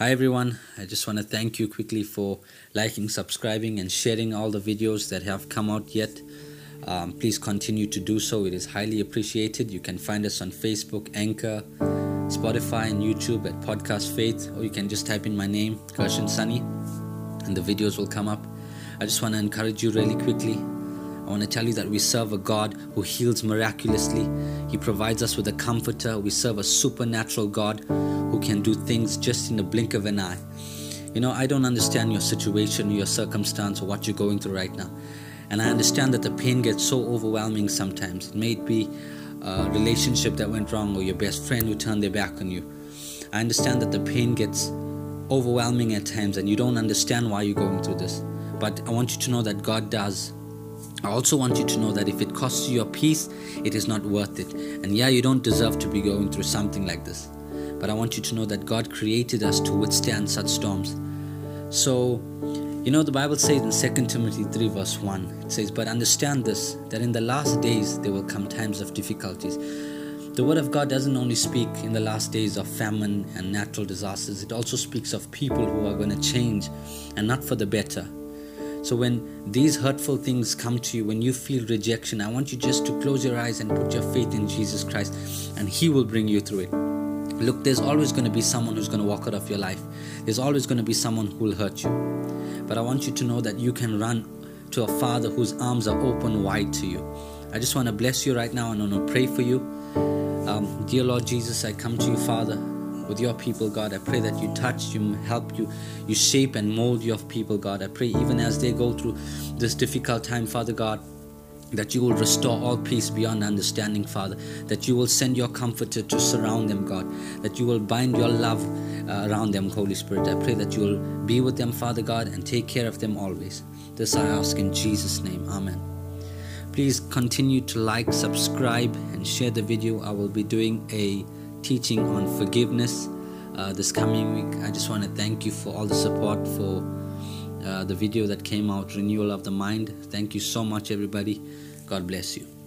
Hi everyone, I just want to thank you quickly for liking, subscribing, and sharing all the videos that have come out yet. Um, please continue to do so, it is highly appreciated. You can find us on Facebook, Anchor, Spotify, and YouTube at Podcast Faith, or you can just type in my name, Gershon Sunny, and the videos will come up. I just want to encourage you really quickly I want to tell you that we serve a God who heals miraculously. He provides us with a comforter. We serve a supernatural God who can do things just in the blink of an eye. You know, I don't understand your situation, your circumstance, or what you're going through right now. And I understand that the pain gets so overwhelming sometimes. It may be a relationship that went wrong or your best friend who turned their back on you. I understand that the pain gets overwhelming at times and you don't understand why you're going through this. But I want you to know that God does. I also want you to know that if it costs you your peace, it is not worth it. And yeah, you don't deserve to be going through something like this. But I want you to know that God created us to withstand such storms. So, you know, the Bible says in 2 Timothy 3, verse 1, it says, But understand this, that in the last days there will come times of difficulties. The Word of God doesn't only speak in the last days of famine and natural disasters, it also speaks of people who are going to change and not for the better so, when these hurtful things come to you, when you feel rejection, I want you just to close your eyes and put your faith in Jesus Christ, and He will bring you through it. Look, there's always going to be someone who's going to walk out of your life, there's always going to be someone who will hurt you. But I want you to know that you can run to a Father whose arms are open wide to you. I just want to bless you right now and I want to pray for you. Um, dear Lord Jesus, I come to you, Father with your people, God. I pray that you touch, you help, you, you shape and mold your people, God. I pray even as they go through this difficult time, Father God, that you will restore all peace beyond understanding, Father. That you will send your comforter to surround them, God. That you will bind your love uh, around them, Holy Spirit. I pray that you will be with them, Father God, and take care of them always. This I ask in Jesus' name. Amen. Please continue to like, subscribe, and share the video. I will be doing a teaching on forgiveness uh, this coming week. I just want to thank you for all the support for uh, the video that came out, Renewal of the Mind. Thank you so much, everybody. God bless you.